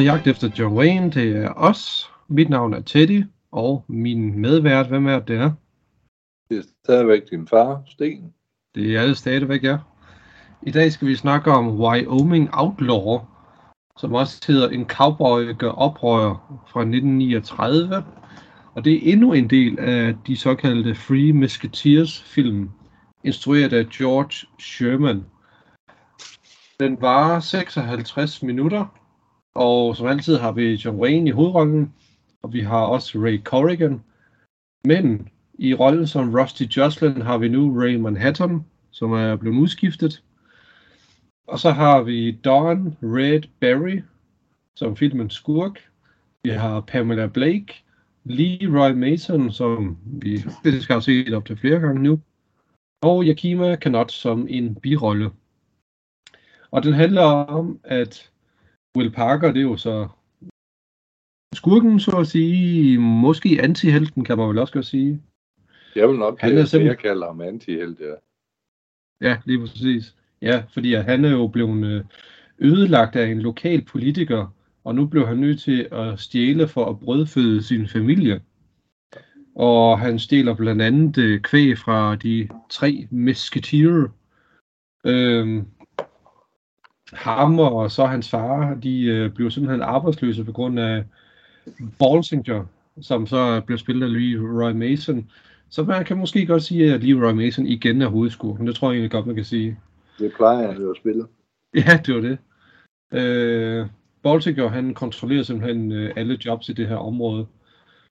På jagt efter John Wayne, det er os. Mit navn er Teddy, og min medvært, hvem er det er? Det er stadigvæk din far, Sten. Det er det stadigvæk, ja. I dag skal vi snakke om Wyoming Outlaw, som også hedder En cowboy gør oprør fra 1939. Og det er endnu en del af de såkaldte Free Musketeers film, instrueret af George Sherman. Den var 56 minutter, og som altid har vi John Wayne i hovedrollen, og vi har også Ray Corrigan. Men i rollen som Rusty Jocelyn har vi nu Ray Manhattan, som er blevet udskiftet. Og så har vi Don Red Berry, som filmens skurk. Vi har Pamela Blake, Leroy Mason, som vi faktisk har set op til flere gange nu. Og Yakima Kanot som en birolle. Og den handler om, at Will Parker, det er jo så skurken, så at sige. Måske antihelten, kan man vel også godt sige. Jeg vil nok Han er simpelthen- jeg kalder ham antihelt, ja. Ja, lige præcis. Ja, fordi at han er jo blevet øh, ødelagt af en lokal politiker, og nu blev han nødt til at stjæle for at brødføde sin familie. Og han stjæler blandt andet øh, kvæg fra de tre musketeer. Øhm, ham og så hans far, de øh, blev simpelthen arbejdsløse på grund af Balsinger, som så blev spillet af Leroy Mason. Så man kan måske godt sige, at Leroy Mason igen er hovedskurken. Det tror jeg egentlig godt, man kan sige. Det plejer han jo at spille. Ja, det var det. Øh, Baltinger, han kontrollerer simpelthen øh, alle jobs i det her område.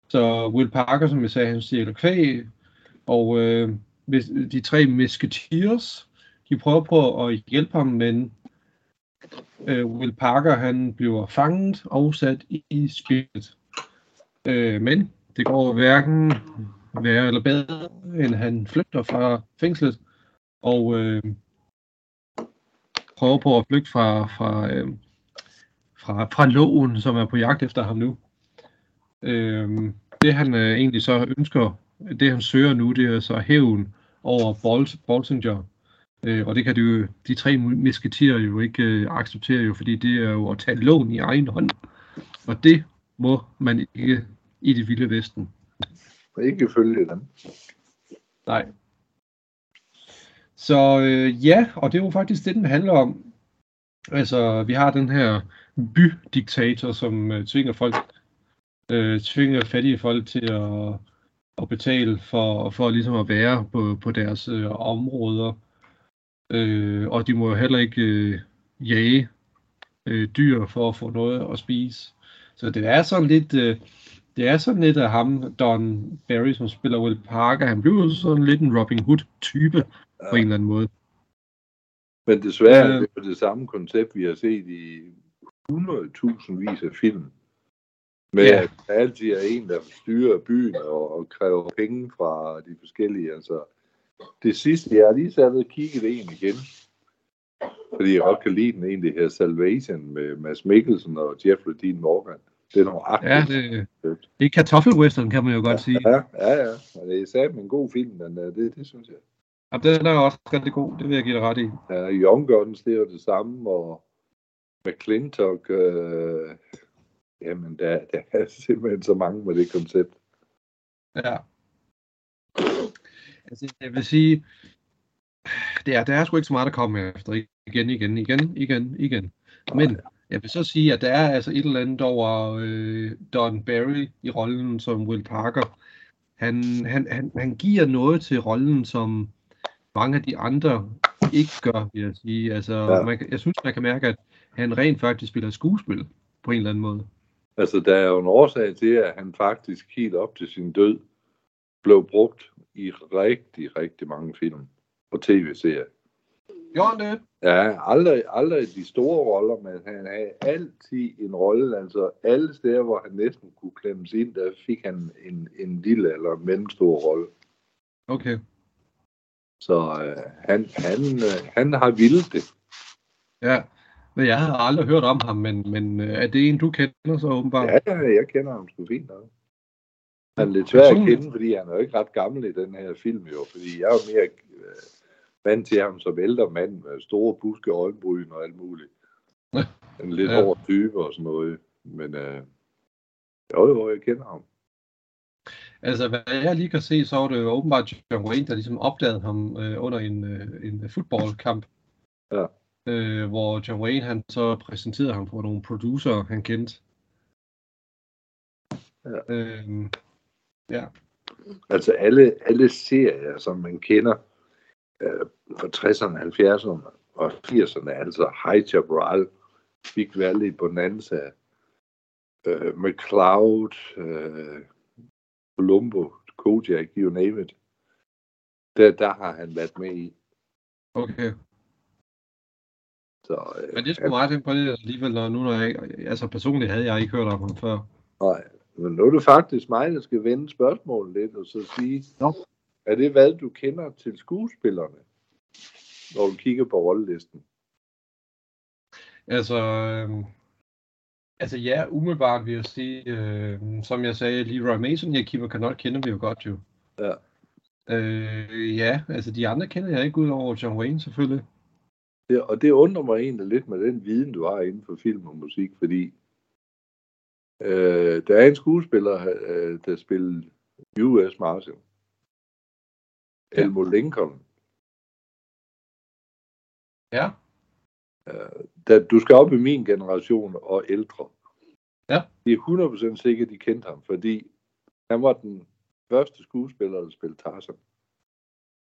Så Will Parker, som jeg sagde, han stjæler kvæg, og øh, de tre musketeers, de prøver på at hjælpe ham, men øh, Will Parker, han bliver fanget og sat i, i spillet. Øh, men det går hverken værre eller bedre, end han flygter fra fængslet, og øh, prøver på at flygte fra, fra, øh, fra, fra loven, som er på jagt efter ham nu. Øh, det han øh, egentlig så ønsker, det han søger nu, det er så hævn over Bolt, Boltinger. Øh, og det kan de, jo, de tre musketerer jo ikke øh, acceptere, jo, fordi det er jo at tage loven i egen hånd. Og det må man ikke i det vilde vesten. Og ikke følge dem. Nej. Så øh, ja, og det er jo faktisk det, den handler om. Altså, vi har den her bydiktator, som øh, tvinger folk, øh, tvinger fattige folk til at, at betale for, for ligesom at være på, på deres øh, områder. Øh, og de må jo heller ikke øh, jage øh, dyr for at få noget at spise. Så det er sådan lidt, øh, det er sådan lidt af ham, Don Barry, som spiller Will Parker. Han bliver sådan lidt en Robin Hood-type på en eller anden måde. Men desværre Øh. er det det samme koncept, vi har set i 100.000 vis af film. Med Ja. at der altid er en, der styrer byen og, og kræver penge fra de forskellige. Altså, det sidste, jeg har lige sat og kigget en igen. Fordi jeg godt kan lide den egentlig her Salvation med Mads Mikkelsen og Jeffrey Dean Morgan. Det er nogle Ja, det, det er kartoffelwestern, kan man jo godt sige. Ja, ja, ja. Og det er satme en god film, den der. Det, det synes jeg. Ja, den er også rigtig god, det vil jeg give dig ret i. Ja, Young Guns, det er jo det samme, og McClintock, øh, jamen, der, der er simpelthen så mange med det koncept. Ja. Altså, jeg vil sige, det er, der er sgu ikke så meget at komme efter. Igen, igen, igen, igen, igen. Men jeg vil så sige, at der er altså et eller andet over øh, Don Barry i rollen som Will Parker. Han, han, han, han giver noget til rollen, som mange af de andre ikke gør, vil jeg sige. Altså, Ja. man, jeg synes, man kan mærke, at han rent faktisk spiller skuespil på en eller anden måde. Altså, der er jo en årsag til, at han faktisk helt op til sin død blev brugt i rigtig, rigtig mange film og tv-serier. Gjorde det? Ja, aldrig, aldrig de store roller, men han havde altid en rolle, altså alle steder, hvor han næsten kunne klemmes ind, der fik han en, en lille eller mellemstor rolle. Okay. Så øh, han, han, øh, han har vildt det. Ja, men jeg havde aldrig hørt om ham, men, men øh, er det en, du kender så åbenbart? Ja, ja, jeg kender ham sgu fint nok. Han er lidt svær at kende, fordi han er jo ikke ret gammel i den her film jo, fordi jeg er jo mere øh, vant til ham som ældre mand med store buske øjenbryn og alt muligt. En lidt ja. hård type og sådan noget. Men øh, jo, jo, jeg kender ham. Altså, hvad jeg lige kan se, så var det jo åbenbart John Wayne, der ligesom opdagede ham øh, under en, øh, en fodboldkamp. Ja. Øh, hvor John Wayne, han så præsenterede ham for nogle producer, han kendte. Ja. Øh, ja. Altså alle, alle serier, som man kender øh, fra 60'erne, 70'erne og 80'erne, altså High Chaparral, Big Valley, Bonanza, øh, McCloud, øh, Columbo, Kodiak, you name it. Der, der har han været med i. Okay. Så, øh, Men det skulle meget imponeret alligevel, når, nu når jeg altså personligt havde jeg ikke hørt om ham før. Nej, men nu er det faktisk mig, der skal vende spørgsmålet lidt, og så sige, Nå. er det hvad du kender til skuespillerne, når du kigger på rollelisten? Altså, øh, altså ja, umiddelbart vil jeg sige, øh, som jeg sagde, Leroy Mason, jeg Kimo Kanot kender vi jo godt jo. Ja. Øh, ja, altså de andre kender jeg ikke ud over John Wayne selvfølgelig. Det, og det undrer mig egentlig lidt med den viden, du har inden for film og musik, fordi øh, der er en skuespiller, øh, der spiller U.S. Marshal. Ja. Elmo Lincoln. Ja. Da, du skal op i min generation og ældre. Ja. Det er 100% sikkert, de kendte ham, fordi han var den første skuespiller, der spillede Tarzan.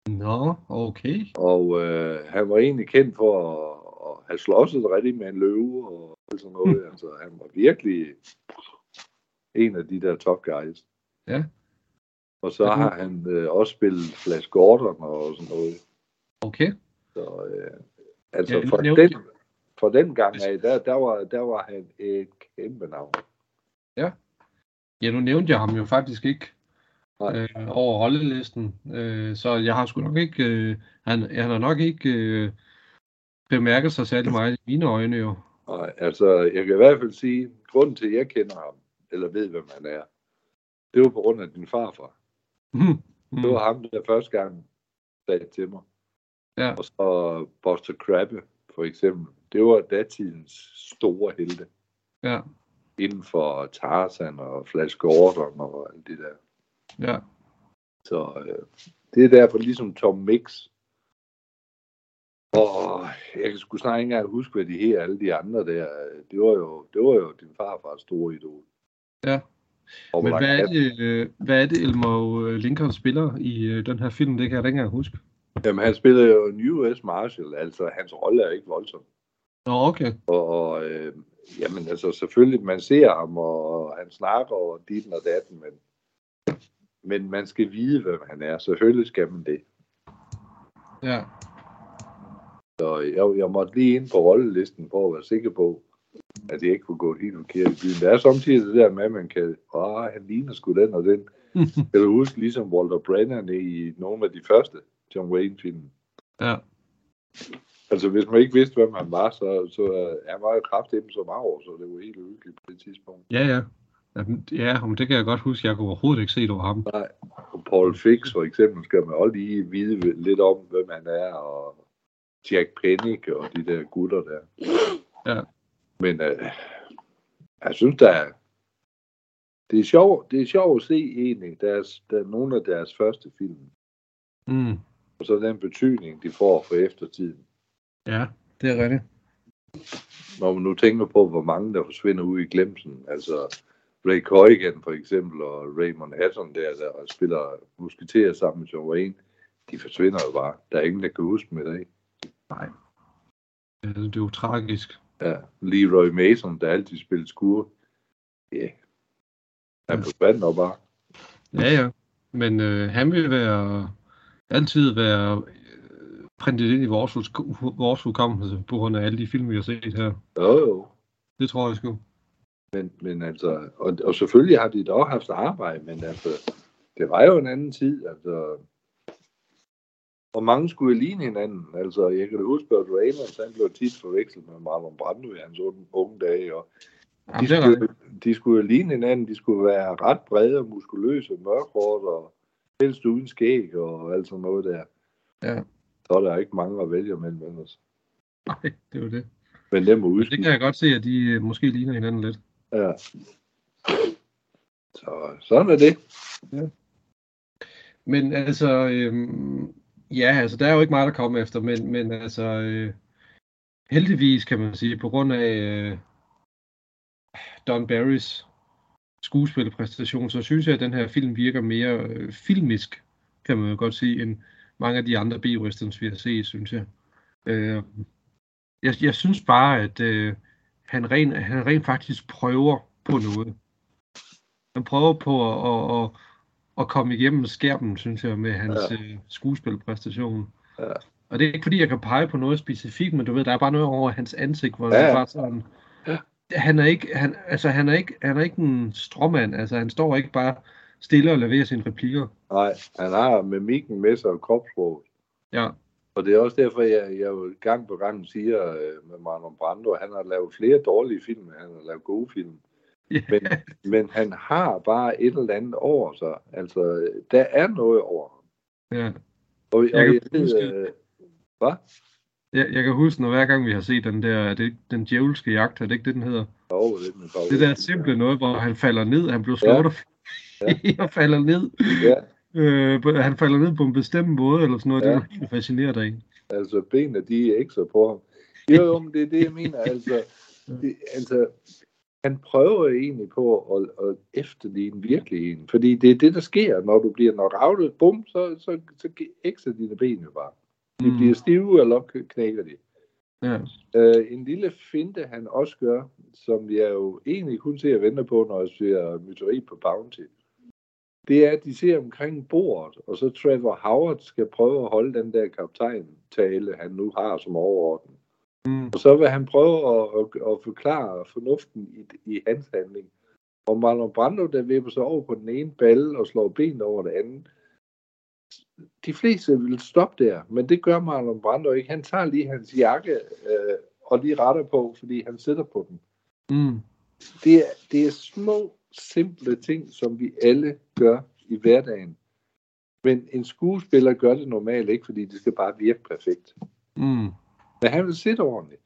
Nå, okay. Og øh, han var egentlig kendt for at, at have slåsset rigtig med en løve og sådan noget. Mm. Altså, han var virkelig en af de der top guys. Ja. Og så Ja, har han øh, også spillet Flash Gordon og sådan noget. Okay. Så, øh, altså Ja, for, den, for den gang af, der, der, var, der var han et kæmpe navn. Ja, nu nævnte jeg ham jo faktisk ikke Nej. øh, over rollelisten, øh, så jeg har sgu nok ikke, øh, han, han har nok ikke øh, bemærket sig særlig meget i mine øjne jo. Nej, altså jeg kan i hvert fald sige, grunden til, at jeg kender ham, eller ved, hvem han er, det var på grund af din farfar. Hmm. Det var ham, der første gang sagde til mig. Ja. Og så Buster Crabbe, for eksempel. Det var datidens store helte. Ja, Inden for Tarzan og Flash Gordon og alt det der. ja. Så øh, det er derfor ligesom Tom Mix. Og jeg kan sgu snart ikke engang huske, hvad de her alle de andre der. Det var jo, det var jo din farfars store idol. Ja. Og Men hvor hvad er det, øh, hvad er det Elmo øh, Lincoln spiller i øh, den her film? Det kan jeg da ikke engang huske. Jamen, han spiller jo en US Marshal, altså hans rolle er ikke voldsom. Nå, okay. Og, og øh, jamen altså selvfølgelig, man ser ham, og han snakker og ditten og datten, men, men man skal vide, hvem han er. Selvfølgelig skal man det. Ja. Så jeg, jeg måtte lige ind på rollelisten for at være sikker på, at jeg ikke kunne gå helt forkert i byen. Der er samtidig det der med, at man kan, åh, han ligner sgu den og den. Kan du huske, ligesom Walter Brennan i nogle af de første John Wayne-film. ja. Altså, hvis man ikke vidste, hvem han var, så, så uh, han var jo kraftigt som arv, så det var helt uhyggeligt på det tidspunkt. Ja, ja. Ja, men det kan jeg godt huske. Jeg kunne overhovedet ikke se, det var ham. Nej. Og Paul Fix for eksempel skal man også lige vide lidt om, hvem han er, og Jack Pennick og de der gutter der. Ja. Men uh, jeg synes, der er, det er sjovt, det er sjovt at se egentlig, deres, der er nogle af deres første film, Mm. og så den betydning, de får for eftertiden. Ja, det er rigtigt. når man nu tænker på, hvor mange der forsvinder ud i glemsen, altså Ray Corrigan for eksempel, og Raymond Hatton der, der spiller musketerer sammen med John Wayne, de forsvinder jo bare. Der er ingen, der kan huske dem i dag. Nej. Det, det er jo tragisk. Ja, Leroy Mason, der altid spillede skur. Ja, han Ja. forsvandt jo bare. Ja, ja. Men øh, han vil være altid være øh, printet ind i vores, vores hukommelse på grund af alle de film, vi har set her. Jo, jo. Det tror jeg sgu. Men, men altså, og, og selvfølgelig har de da også haft arbejde, men altså, det var jo en anden tid, altså, og mange skulle ligne hinanden. Altså, jeg kan da huske, at Reynolds, han blev tit forvekslet med Marlon Brando i hans unge, dage, og Jamen, de det er skulle, de skulle ligne hinanden, de skulle være ret brede og muskuløse, mørkhårdt og helst uden skæg og alt sådan noget der. Ja. Så er der ikke mange at vælge mellem ellers. Nej, det jo det. Men dem må det kan jeg godt se, at de øh, måske ligner hinanden lidt. Ja. Så sådan er det. Men altså, øhm, ja, altså, der er jo ikke meget at komme efter, men, men altså, øh, heldigvis kan man sige, på grund af øh, Don Barrys skuespillerpræstation, så synes jeg, at den her film virker mere øh, filmisk, kan man jo godt sige, end mange af de andre B-westerns, vi har set, synes jeg. Øh, jeg, jeg synes bare, at øh, han, rent, han rent faktisk prøver på noget. Han prøver på at, at, at, at komme igennem skærmen, synes jeg, med hans ja. øh, skuespilpræstation. Ja. Og det er ikke fordi, jeg kan pege på noget specifikt, men du ved, der er bare noget over hans ansigt, hvor Ja, det bare sådan... Ja. Han er ikke, han, altså, han er ikke, han er ikke en stråmand, altså han står ikke bare stille og leverer sine replikker. Nej, han har mimikken med sig og kropsproget. Ja, Og det er også derfor, jeg, jeg gang på gang siger øh, med Marlon Brando, at han har lavet flere dårlige film, end han har lavet gode film. Men, men han har bare et eller andet over sig. Altså, der er noget over ham. ja. Og, og Jeg kan jeg huske- øh, hvad? Jeg, jeg kan huske, når hver gang vi har set den der, er det ikke den djævelske jagt, er det ikke det, den hedder? Oh, det, er min favorit. Det der simple noget, hvor han falder ned, han blev slået Ja. ja. og falder ned. Ja, Øh, han falder ned på en bestemt måde, eller sådan noget. Ja. Ja. Det er helt fascinerende af. altså benene, de er ekstra på ham. Jo, jo, men det er det, jeg mener. Altså, det, altså han prøver egentlig på at, at efterligne virkeligheden. Fordi det er det, der sker, når du bliver knockoutet. Bum, så, så, så ekser dine ben jo bare. De bliver stive, eller knækker de. Ja. Uh, en lille finte, han også gør, som jeg jo egentlig kun ser og venter på, når jeg ser myteri på Bounty, det er, at de ser omkring bordet, og så Trevor Howard skal prøve at holde den der kaptajn-tale, han nu har som overordnet. Mm. Og så vil han prøve at, at, at forklare fornuften i, i hans handling. Og Marlon Brando, der vipper sig over på den ene balle og slår benet over det andet, de fleste vil stoppe der, men det gør Marlon Brando ikke. Han tager lige hans jakke øh, og lige retter på, fordi han sidder på den. Mm. Det er, det er små, simple ting, som vi alle gør i hverdagen. Men en skuespiller gør det normalt ikke, fordi det skal bare virke perfekt. Mm. Men han vil sidde ordentligt.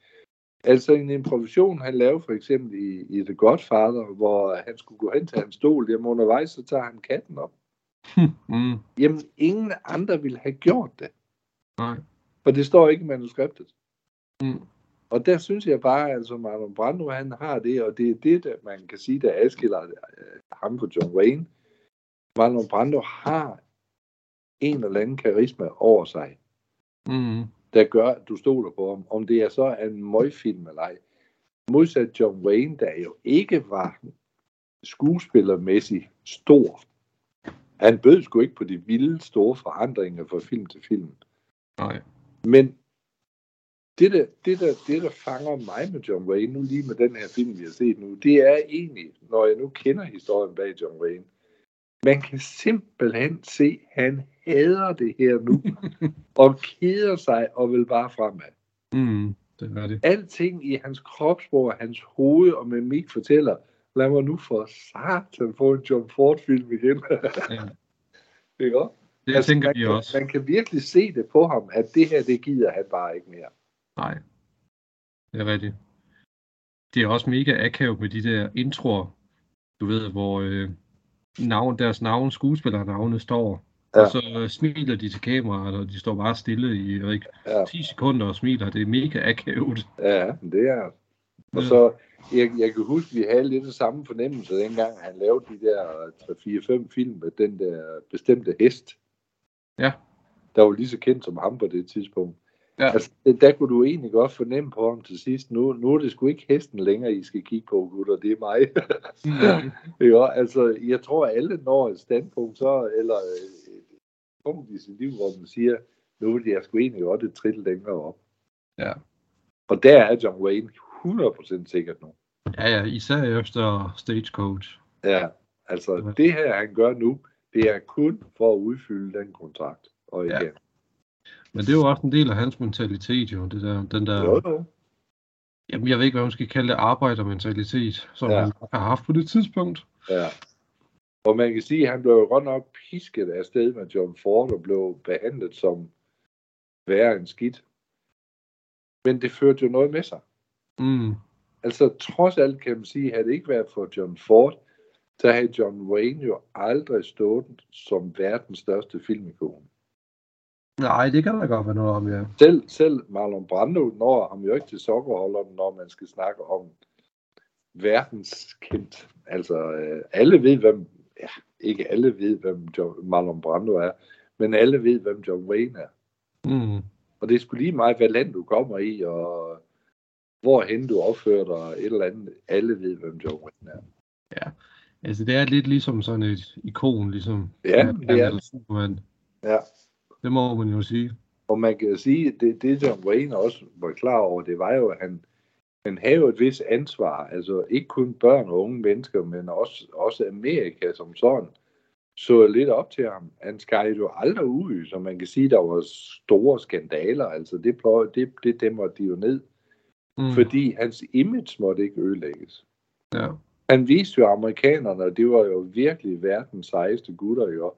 Altså en improvisation, han lavede for eksempel i, i The Godfather, hvor han skulle gå hen til hans stol, jamen undervejs, så tager han katten op. Mm. Jamen, ingen andre ville have gjort det, Nej. for det står ikke i manuskriptet. Mm. Og der synes jeg bare, at altså Marlon Brando, han har det, og det er det, der man kan sige, der adskiller øh, ham fra John Wayne. Marlon Brando har en eller anden karisma over sig, Mm. Der gør, at du stoler på ham. Om det er så er en møgfilm eller ej. Modsat John Wayne, der jo ikke var skuespillermæssigt stor. Han bød sgu ikke på de vilde store forandringer fra film til film. Nej. Men det der, det, der, det, der fanger mig med John Wayne, nu lige med den her film, vi har set nu, det er egentlig, når jeg nu kender historien bag John Wayne, man kan simpelthen se, at han hader det her nu, og keder sig og vil bare fremad. Mm. Det er det. Alting i hans kropsprog, hans hoved og mimik fortæller, lad mig nu for satan få en John Ford-film igen. Ja. Ikke også? Det altså, tænker man, vi også. man kan virkelig se det på ham, at det her, det gider han bare ikke mere. Nej. Det er rigtigt. Det er også mega akavet med de der introer, du ved, hvor øh, navn, deres navn, skuespillernavne står, ja. Ja. og så smiler de til kameraet, og de står bare stille i ikke, Ja. 10 sekunder og smiler. Det er mega akavet. Ja, det er Og Ja. så, jeg, jeg kan huske, vi havde lidt det samme fornemmelse, dengang han lavede de der 3-4-5 film med den der bestemte hest. Ja. Der var lige så kendt som ham på det tidspunkt. Ja. Altså, der kunne du egentlig godt fornemme på ham til sidst. Nu, nu er det sgu ikke hesten længere, I skal kigge på, gutter. Det er mig. Jo, altså, jeg tror, at alle når et standpunkt, så, eller punkt i sit liv, hvor man siger, nu vil jeg sgu egentlig godt et trit længere op. Ja. Og der er John Wayne 100% sikkert nu. ja, ja, især efter Stagecoach. Ja, altså Ja. det her, han gør nu, det er kun for at udfylde den kontrakt. Og Ja. igen. Men det er jo også en del af hans mentalitet, jo. Det der, den der, Jo, jo. jamen jeg ved ikke, hvad man skal kalde det, arbejdermentalitet, som ja. han har haft på det tidspunkt. Ja. Og man kan sige, at han blev jo godt nok pisket af sted med John Ford og blev behandlet som værre end skidt. Men det førte jo noget med sig. Mm. altså trods alt kan man sige, havde det ikke været for John Ford, så havde John Wayne jo aldrig stået som verdens største filmikon. Nej, det kan der godt være noget om, ja. Selv, selv Marlon Brando når ham jo ikke til sokkerholderen, når man skal snakke om verdenskendt. Altså, øh, alle ved, hvem, ja, ikke alle ved, hvem John, Marlon Brando er, men alle ved, hvem John Wayne er. Mm. Og det er sgu lige meget, hvad land du kommer i, og hvorhen du opfører dig, et eller andet. Alle ved, hvem John Wayne er. Ja, altså det er lidt ligesom sådan et ikon, ligesom Ja, det er eller Superman. Ja. Det må man jo sige. Og man kan sige, at det, det John Wayne også var klar over, det var jo, at han, han havde jo et vis ansvar. Altså ikke kun børn og unge mennesker, men også, også Amerika som sådan, så lidt op til ham. Han skar jo aldrig ud, så man kan sige, der var store skandaler. Altså det, pløj, det, det dæmmer de jo ned, Mm. fordi hans image måtte ikke ødelægges. Ja. Han viste jo amerikanerne, og det var jo virkelig verdens sejeste gutter, jo.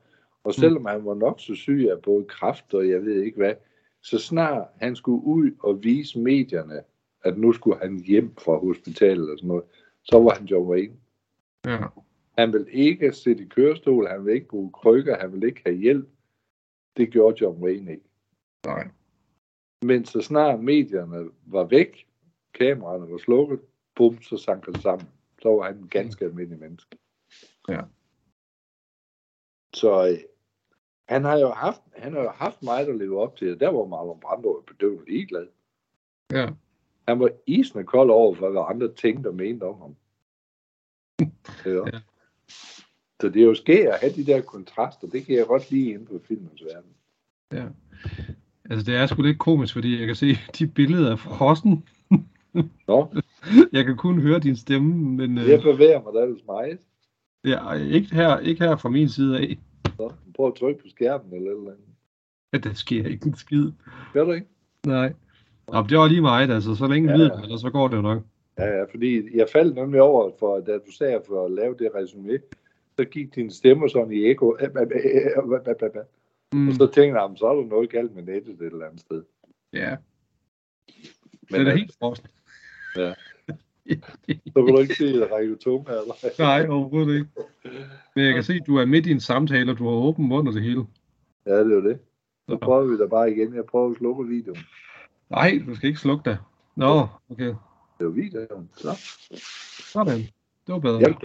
Og selvom han var nok så syg af både kræft og jeg ved ikke hvad, så snart han skulle ud og vise medierne, at nu skulle han hjem fra hospitalet og sådan noget, så var han John Wayne. ja. Han ville ikke sidde i kørestol, han ville ikke bruge krykker, han ville ikke have hjælp. Det gjorde John Wayne ikke. Nej. Men så snart medierne var væk, kameraerne var slukket, bum, så sank han sammen. Så var han en ganske almindelig menneske. Ja. Så øh, han har jo haft, han har jo haft meget at leve op til. Der var Marlon Brando bedøvende ligeglad. Ja. Han var isende kold over for, hvad andre tænkte og mente om ham. Ja. Ja. Så det er jo sker at have de der kontraster. Det kan jeg godt lide inden for filmens verden. ja. Altså det er sgu lidt komisk, fordi jeg kan se de billeder af frossen. Nå, Jeg kan kun høre din stemme, men jeg bevæger mig da ellers meget. ja, ikke, her, ikke her fra min side af. Så prøv at trykke på skærmen eller et eller andet. At der sker ikke en skid. Gør du ikke? Nej. Nå, det var lige meget, altså. Så længe Ja, eller så går det jo nok. Ja, ja, fordi jeg faldt nemlig over, for da du sagde for at lave det resume, så gik din stemme sådan i ekko. Mm, Og så tænkte jeg, "Jamen, så er der noget galt med nettet et eller andet sted. ja, Men den er øh, helt frossen. Ja. så kan du ikke se at række tunge, eller? Nej, overhovedet ikke. Men jeg kan se, at du er midt i en samtale, og du har åben mund og det hele. Ja, det er jo det. Så prøver vi da bare igen. Jeg prøver at slukke videoen. Nej, du skal ikke slukke dig. Nå, okay. Det er jo videoen. Så, Sådan. Det var bedre. hjælp.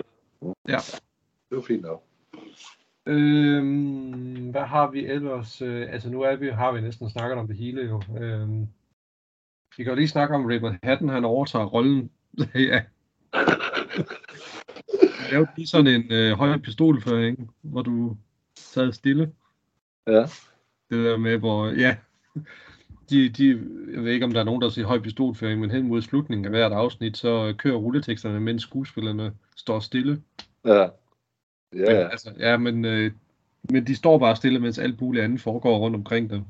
Ja. Det var fint nok. Øhm, hvad har vi ellers? Øh, altså nu er vi, har vi næsten snakket om det hele jo. Øhm, vi kan jo lige snakke om Raymond Hatton, han overtager rollen. ja. Det er jo lige sådan en øh, høj pistolføring, hvor du sad stille. Ja. Det der med, hvor, ja, de, de, jeg ved ikke, om der er nogen, der siger høj pistolføring, men hen mod slutningen af hvert afsnit, så kører rulleteksterne, mens skuespillerne står stille. Ja. Ja, Ja, ja. altså, ja men, øh, men de står bare stille, mens alt muligt andet foregår rundt omkring dem.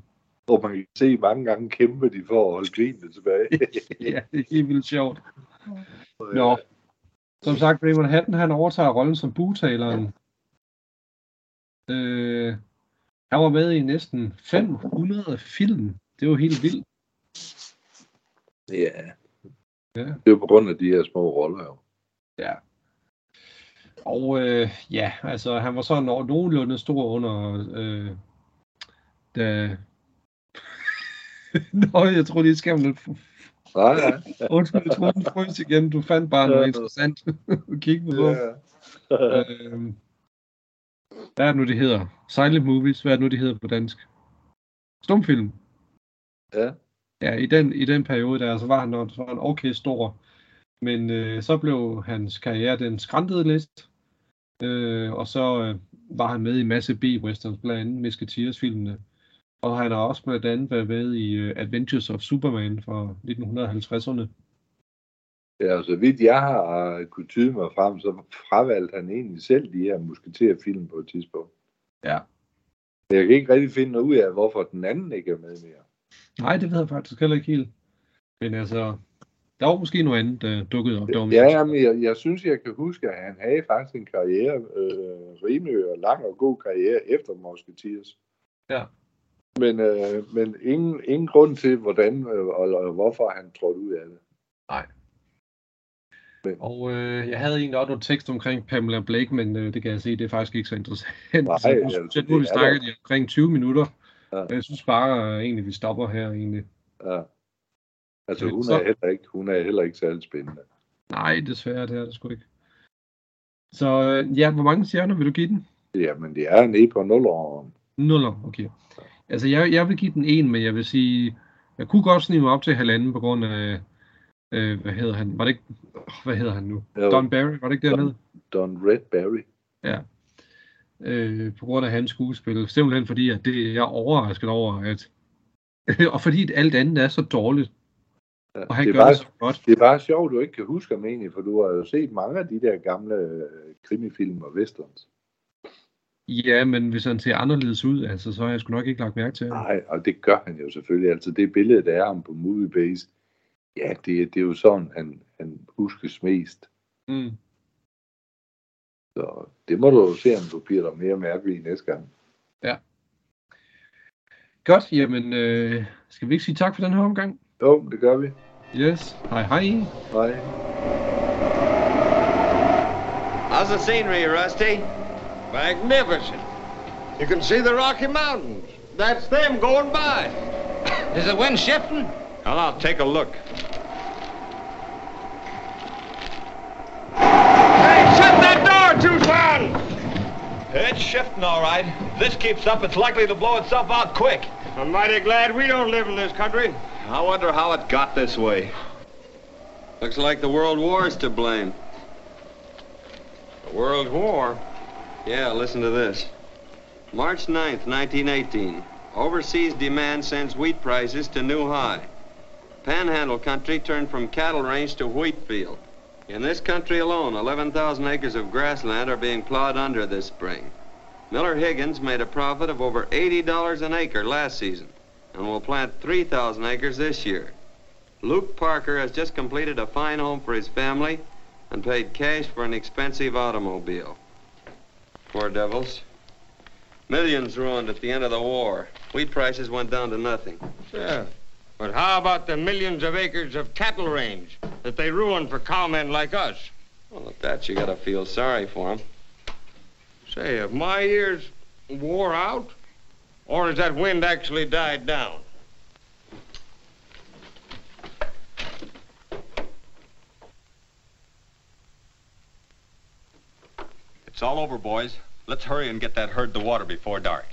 Og man kan se mange gange kæmpe de for at holde grinet tilbage. ja, det er helt vildt sjovt. Nå, som sagt, Raymond Hatton, han overtager rollen som butaleren. Øh, han var med i næsten 500 film. Det var helt vildt. Ja. Ja. Det er jo på grund af de her små roller, jo. Ja. Og øh, ja, altså han var sådan no- nogenlunde stor under, øh, da... Nå, jeg tror lige, skal lidt... Nej, ja. Undskyld, jeg troede, den frøs igen. Du fandt bare noget interessant at kigge på. ja. Øh, hvad er det nu, det hedder? Silent movies, hvad er det nu, det hedder på dansk? Stumfilm. Ja. Ja, i den, i den periode der, så var han nok sådan okay stor. Men øh, så blev hans karriere den skrantede lidt. Øh, og så øh, var han med i en masse B-westerns, blandt andet Musketeers-filmene. Og han har også blandt andet været med i øh, Adventures of Superman fra 1950'erne. Ja, så vidt jeg har kunne tyde mig frem, så fravalgte han egentlig selv de her musketerfilm på et tidspunkt. Ja. Jeg kan ikke rigtig finde ud af, hvorfor den anden ikke er med mere. Nej, det ved jeg faktisk heller ikke helt. Men altså, der var måske noget andet, der dukkede op. Der Ja, jamen, jeg, jeg synes, jeg kan huske, at han havde faktisk en karriere, øh, rimelig lang og god karriere efter Musketeers. Ja. Men, øh, men ingen, ingen grund til, hvordan øh, eller hvorfor han trådte ud af det. Nej. Men- Og øh, jeg havde egentlig også noget tekst omkring Pamela Blake, men øh, det kan jeg se, det er faktisk ikke så interessant. Nej, så nu, altså, nu vi snakket i omkring 20 minutter. Ja. Ja. Jeg synes bare øh, egentlig, vi stopper her egentlig. Ja. Altså, Øh, hun så- er, heller ikke, hun er heller ikke særlig spændende. Nej, desværre, det er det sgu ikke. Så øh, ja, hvor mange stjerner vil du give den? Jamen, det er nede på 0 år. Nuller, okay. Altså, jeg, jeg vil give den en, men jeg vil sige, jeg kunne godt snige mig op til halvanden på grund af, øh, hvad hedder han? Var det ikke, oh, hvad hedder han nu? Jo. Don Barry, var det ikke dernede? Don Redberry. Øh, på grund af hans skuespil. Simpelthen fordi, at det, jeg er overrasket over, at og fordi alt andet er så dårligt, Ja, og han det, gør bare, det så godt. det er bare sjovt, du ikke kan huske ham egentlig, for du har jo set mange af de der gamle øh, krimifilm og westerns. Ja, men hvis han ser anderledes ud, altså, så har jeg sgu nok ikke lagt mærke til. Nej, og det gør han jo selvfølgelig. Altså det billede, der er ham på Moviebase, ja, det, det er jo sådan, han, han huskes mest. Mm. Så det må du se, om du bliver der mere mærkelig næste gang. Godt, jamen, øh, skal vi ikke sige tak for den her omgang? Jo, det gør vi. Yes, hej hej. Hej. How's the scenery, Rusty? Magnificent. You can see the Rocky Mountains. That's them going by. Is the wind shifting? Well, I'll take a look. It's shifting all right. If this keeps up, it's likely to blow itself out quick. I'm mighty glad we don't live in this country. I wonder how it got this way. Looks like the World War's to blame. The World War? Yeah, listen to this. March 9th, 1918. Overseas demand sends wheat prices to new high. Panhandle country turned from cattle range to wheat field. In this country alone, 11,000 acres of grassland are being plowed under this spring. Miller Higgins made a profit of over $80 an acre last season and will plant 3,000 acres this year. Luke Parker has just completed a fine home for his family and paid cash for an expensive automobile. Poor devils. Millions ruined at the end of the war. Wheat prices went down to nothing. Yeah. But how about the millions of acres of cattle range that they ruined for cowmen like us? Well, at that, you gotta feel sorry for them. Say, have my ears wore out? Or has that wind actually died down? It's all over, boys. Let's hurry and get that herd to water before dark.